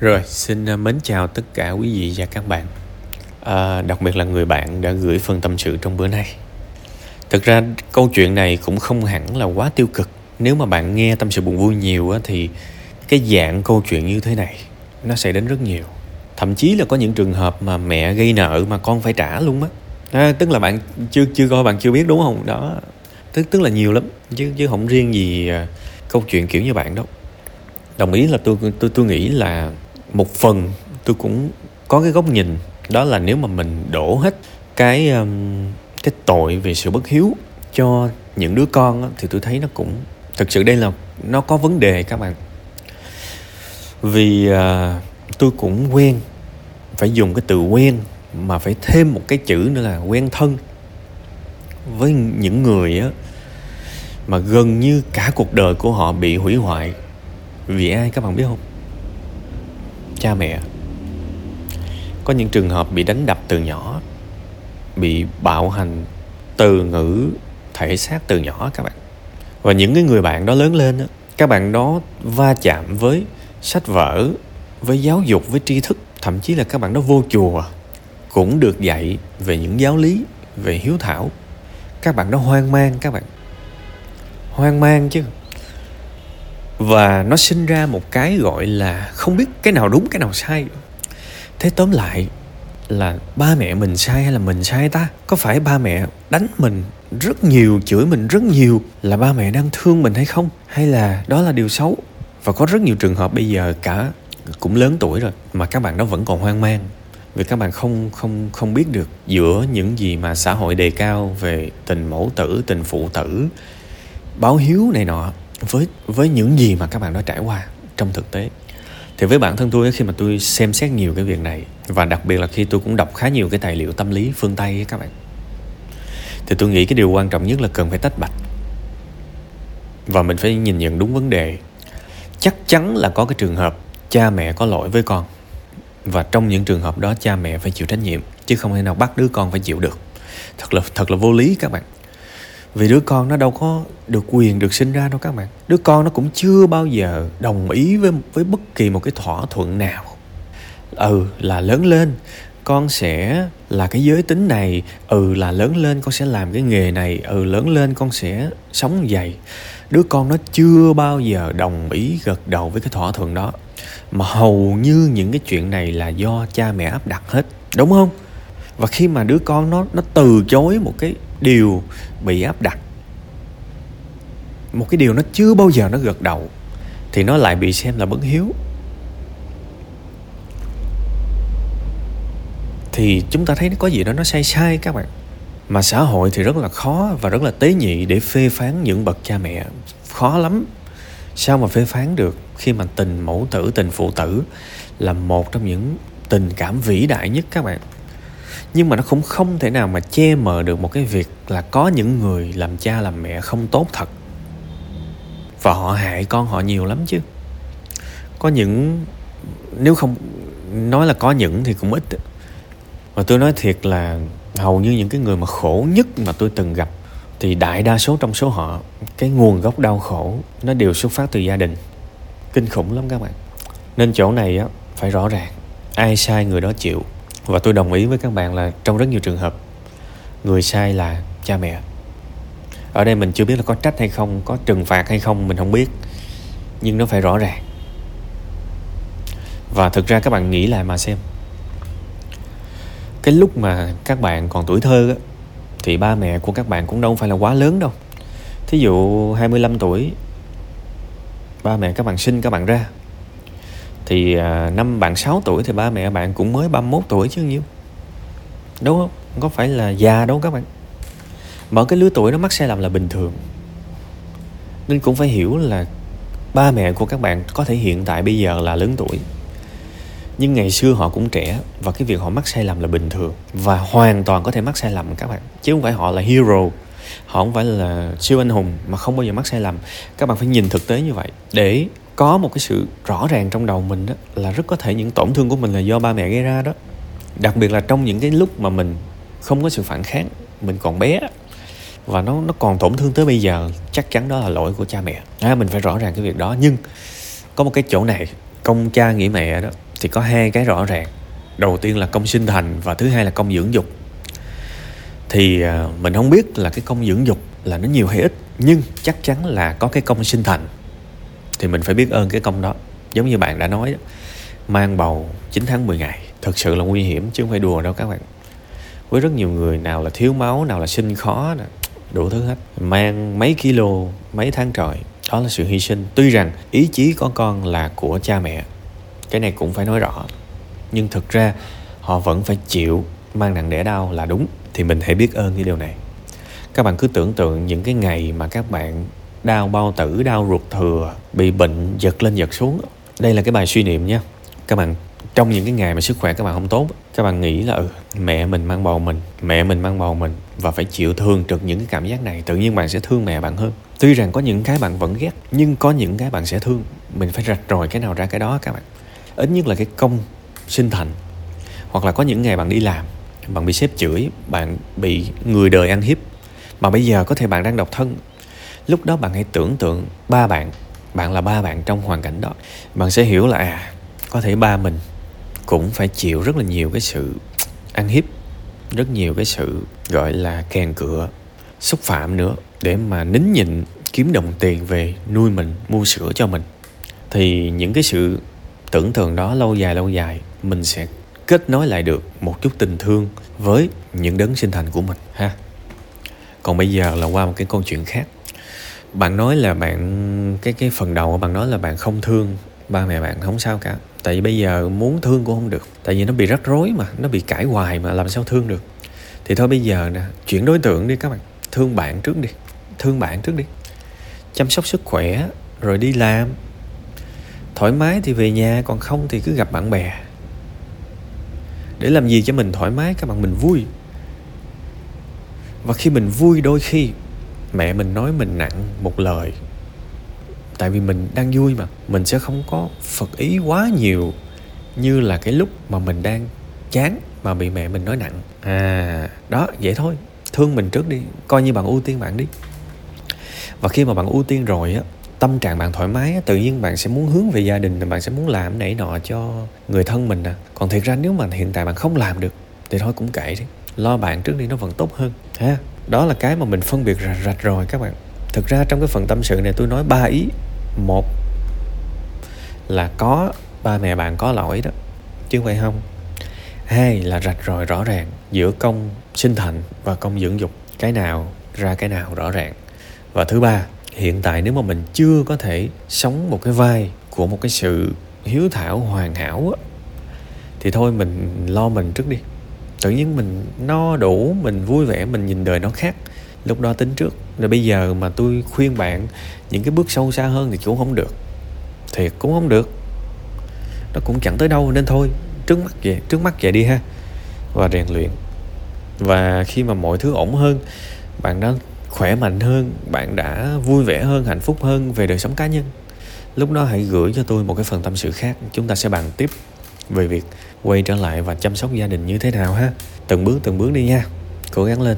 Rồi, xin ờ, mến chào tất cả quý vị và các bạn. À, Đặc biệt là người bạn đã gửi phần tâm sự trong bữa nay. Thực ra câu chuyện này cũng không hẳn là quá tiêu cực. Nếu mà bạn nghe tâm sự buồn vui nhiều á, thì cái dạng câu chuyện như thế này nó sẽ đến rất nhiều. Thậm chí là có những trường hợp mà mẹ gây nợ mà con phải trả luôn á. À, Tức là bạn chưa chưa coi bạn chưa biết đúng không? Đó. Tức tức là nhiều lắm chứ chứ không riêng gì ờ, câu chuyện kiểu như bạn đâu. Đồng ý là tôi tôi tôi nghĩ là một phần tôi cũng có cái góc nhìn đó là nếu mà mình đổ hết cái um, cái tội về sự bất hiếu cho những đứa con thì tôi thấy nó cũng thực sự đây là nó có vấn đề các bạn. Vì uh, tôi cũng quen phải dùng cái từ quen mà phải thêm một cái chữ nữa là quen thân. Với những người á mà gần như cả cuộc đời của họ bị hủy hoại. Vì ai các bạn biết không? Cha mẹ. Có những trường hợp bị đánh đập từ nhỏ bị bạo hành từ ngữ thể xác từ nhỏ các bạn. Và những cái người bạn đó lớn lên đó, các bạn đó va chạm với sách vở với giáo dục với tri thức. Thậm chí là các bạn đó vô chùa cũng được dạy về những giáo lý về hiếu thảo. Các bạn đó hoang mang các bạn. Hoang mang chứ và nó sinh ra một cái gọi là không biết cái nào đúng, cái nào sai. Thế tóm lại là ba mẹ mình sai hay là mình sai ta? Có phải ba mẹ đánh mình rất nhiều, chửi mình rất nhiều là ba mẹ đang thương mình hay không? Hay là đó là điều xấu? Và có rất nhiều trường hợp bây giờ cả cũng lớn tuổi rồi mà các bạn đó vẫn còn hoang mang. Vì các bạn không không không biết được giữa những gì mà xã hội đề cao về tình mẫu tử, tình phụ tử, báo hiếu này nọ với với những gì mà các bạn đã trải qua trong thực tế. Thì với bản thân tôi, khi mà tôi xem xét nhiều cái việc này, và đặc biệt là khi tôi cũng đọc khá nhiều cái tài liệu tâm lý, phương tây các bạn, thì tôi nghĩ cái điều quan trọng nhất là cần phải tách bạch. Và mình phải nhìn nhận đúng vấn đề. Chắc chắn là có cái trường hợp cha mẹ có lỗi với con, và trong những trường hợp đó cha mẹ phải chịu trách nhiệm, chứ không thể nào bắt đứa con phải chịu được. Thật là thật là vô lý các bạn vì đứa con nó đâu có được quyền được sinh ra đâu các bạn. Đứa con nó cũng chưa bao giờ đồng ý với với bất kỳ một cái thỏa thuận nào. Ừ là lớn lên, con sẽ là cái giới tính này. Ừ là lớn lên, con sẽ làm cái nghề này. Ừ lớn lên, con sẽ sống vậy đứa con nó chưa bao giờ đồng ý gật đầu với cái thỏa thuận đó. Mà hầu như những cái chuyện này là do cha mẹ áp đặt hết. Đúng không? Và khi mà đứa con nó nó từ chối một cái điều bị áp đặt. Một cái điều nó chưa bao giờ nó gật đầu, thì nó lại bị xem là bất hiếu. Thì chúng ta thấy nó có gì đó nó sai sai các bạn. Mà xã hội thì rất là khó và rất là tế nhị để phê phán những bậc cha mẹ. Khó lắm. Sao mà phê phán được khi mà tình mẫu tử, tình phụ tử là một trong những tình cảm vĩ đại nhất các bạn? Nhưng mà nó cũng không thể nào mà che mờ được một cái việc là có những người làm cha làm mẹ không tốt thật. Và họ hại con họ nhiều lắm chứ. Có những, nếu không nói là có những thì cũng ít. Và tôi nói thiệt là hầu như những cái người mà khổ nhất mà tôi từng gặp thì đại đa số trong số họ, cái nguồn gốc đau khổ nó đều xuất phát từ gia đình. Kinh khủng lắm các bạn. Nên chỗ này á, phải rõ ràng, ai sai người đó chịu và tôi đồng ý với các bạn là trong rất nhiều trường hợp người sai là cha mẹ. Ở đây mình chưa biết là có trách hay không có trừng phạt hay không mình không biết. Nhưng nó phải rõ ràng. Và thực ra các bạn nghĩ lại mà xem. Cái lúc mà các bạn còn tuổi thơ á, thì ba mẹ của các bạn cũng đâu phải là quá lớn đâu. Thí dụ 25 tuổi ba mẹ các bạn sinh các bạn ra thì à, năm bạn 6 tuổi thì ba mẹ bạn cũng mới 31 tuổi chứ nhiêu. Đúng không không có phải là già đâu các bạn. Mà cái lứa tuổi nó mắc sai lầm là bình thường. Nên cũng phải hiểu là ba mẹ của các bạn có thể hiện tại bây giờ là lớn tuổi. Nhưng ngày xưa họ cũng trẻ và cái việc họ mắc sai lầm là bình thường và hoàn toàn có thể mắc sai lầm các bạn. Chứ không phải họ là hero, họ không phải là siêu anh hùng mà không bao giờ mắc sai lầm các bạn phải nhìn thực tế như vậy để có một cái sự rõ ràng trong đầu mình đó là rất có thể những tổn thương của mình là do ba mẹ gây ra đó. Đặc biệt là trong những cái lúc mà mình không có sự phản kháng mình còn bé và nó nó còn tổn thương tới bây giờ chắc chắn đó là lỗi của cha mẹ. À, mình phải rõ ràng cái việc đó. Nhưng có một cái chỗ này công cha nghĩa mẹ đó thì có hai cái rõ ràng. Đầu tiên là công sinh thành và thứ hai là công dưỡng dục. Thì à, mình không biết là cái công dưỡng dục là nó nhiều hay ít nhưng chắc chắn là có cái công sinh thành thì mình phải biết ơn cái công đó. Giống như bạn đã nói mang bầu 9 tháng 10 ngày, thật sự là nguy hiểm chứ không phải đùa đâu các bạn. Với rất nhiều người, nào là thiếu máu, nào là sinh khó đủ thứ hết. Mang mấy kilo, mấy tháng trời, đó là sự hy sinh. Tuy rằng ý chí có con là của cha mẹ, cái này cũng phải nói rõ. Nhưng thực ra, họ vẫn phải chịu mang nặng đẻ đau là đúng, thì mình hãy biết ơn cái điều này. Các bạn cứ tưởng tượng những cái ngày mà các bạn đau bao tử đau ruột thừa bị bệnh giật lên giật xuống. Đây là cái bài suy niệm nha các bạn trong những cái ngày mà sức khỏe các bạn không tốt các bạn nghĩ là ừ, mẹ mình mang bầu mình mẹ mình mang bầu mình và phải chịu thương trực những cái cảm giác này tự nhiên bạn sẽ thương mẹ bạn hơn. Tuy rằng có những cái bạn vẫn ghét nhưng có những cái bạn sẽ thương. Mình phải rạch ròi cái nào ra cái đó các bạn. Ít nhất là cái công sinh thành. Hoặc là có những ngày bạn đi làm bạn bị sếp chửi bạn bị người đời ăn hiếp. Mà bây giờ có thể bạn đang độc thân lúc đó bạn hãy tưởng tượng ba bạn. Bạn là ba bạn trong hoàn cảnh đó. Bạn sẽ hiểu là à có thể ba mình cũng phải chịu rất là nhiều cái sự ăn hiếp, rất nhiều cái sự, gọi là, kèn cựa, xúc phạm nữa để mà nín nhịn, kiếm đồng tiền về nuôi mình, mua sữa cho mình. Thì những cái sự tưởng tượng đó lâu dài lâu dài, mình sẽ kết nối lại được một chút tình thương với những đấng sinh thành của mình, ha. Còn bây giờ là qua một cái câu chuyện khác bạn nói là bạn, cái cái phần đầu bạn nói là bạn không thương ba mẹ bạn, không sao cả. Tại vì bây giờ muốn thương cũng không được. Tại vì nó bị rắc rối mà, nó bị cãi hoài mà, làm sao thương được? Thì thôi bây giờ nè, chuyển đối tượng đi các bạn. Thương bạn trước đi, thương bạn trước đi. Chăm sóc sức khỏe, rồi đi làm. Thoải mái thì về nhà, còn không thì cứ gặp bạn bè. Để làm gì cho mình thoải mái các bạn, mình vui. Và khi mình vui, đôi khi mẹ mình nói mình nặng một lời. Tại vì mình đang vui mà, mình sẽ không có phật ý quá nhiều như là cái lúc mà mình đang chán mà bị mẹ mình nói nặng. À đó, vậy thôi. Thương mình trước đi. Coi như bạn ưu tiên bạn đi. Và khi mà bạn ưu tiên rồi á, tâm trạng bạn thoải mái tự nhiên bạn sẽ muốn hướng về gia đình bạn sẽ muốn làm nảy nọ cho người thân mình nè còn thiệt ra nếu mà hiện tại bạn không làm được, thì thôi cũng kệ đi. Lo bạn trước đi, nó vẫn tốt hơn, ha? Đó là cái mà mình phân biệt rạch rạch rồi các bạn. Thực ra trong cái phần tâm sự này tôi nói ba ý. Một là có ba mẹ bạn có lỗi đó chứ không phải không. Hai là rạch ròi rõ ràng giữa công sinh thành và công dưỡng dục cái nào ra cái nào rõ ràng. Và thứ ba hiện tại nếu mà mình chưa có thể sống một cái vai của một cái sự hiếu thảo hoàn hảo á, thì thôi mình lo mình trước đi tự nhiên mình no đủ, mình vui vẻ, mình nhìn đời nó khác. Lúc đó tính trước. Rồi bây giờ mà tôi khuyên bạn, những cái bước sâu xa hơn thì cũng không được. Thiệt cũng không được. Nó cũng chẳng tới đâu nên thôi. Trước mắt vậy, trước mắt vậy đi ha. Và rèn luyện. Và khi mà mọi thứ ổn hơn, bạn đã khỏe mạnh hơn, bạn đã vui vẻ hơn, hạnh phúc hơn về đời sống cá nhân, lúc đó hãy gửi cho tôi một cái phần tâm sự khác. Chúng ta sẽ bàn tiếp về việc quay trở lại và chăm sóc gia đình như thế nào ha? Từng bước từng bước đi nha. Cố gắng lên.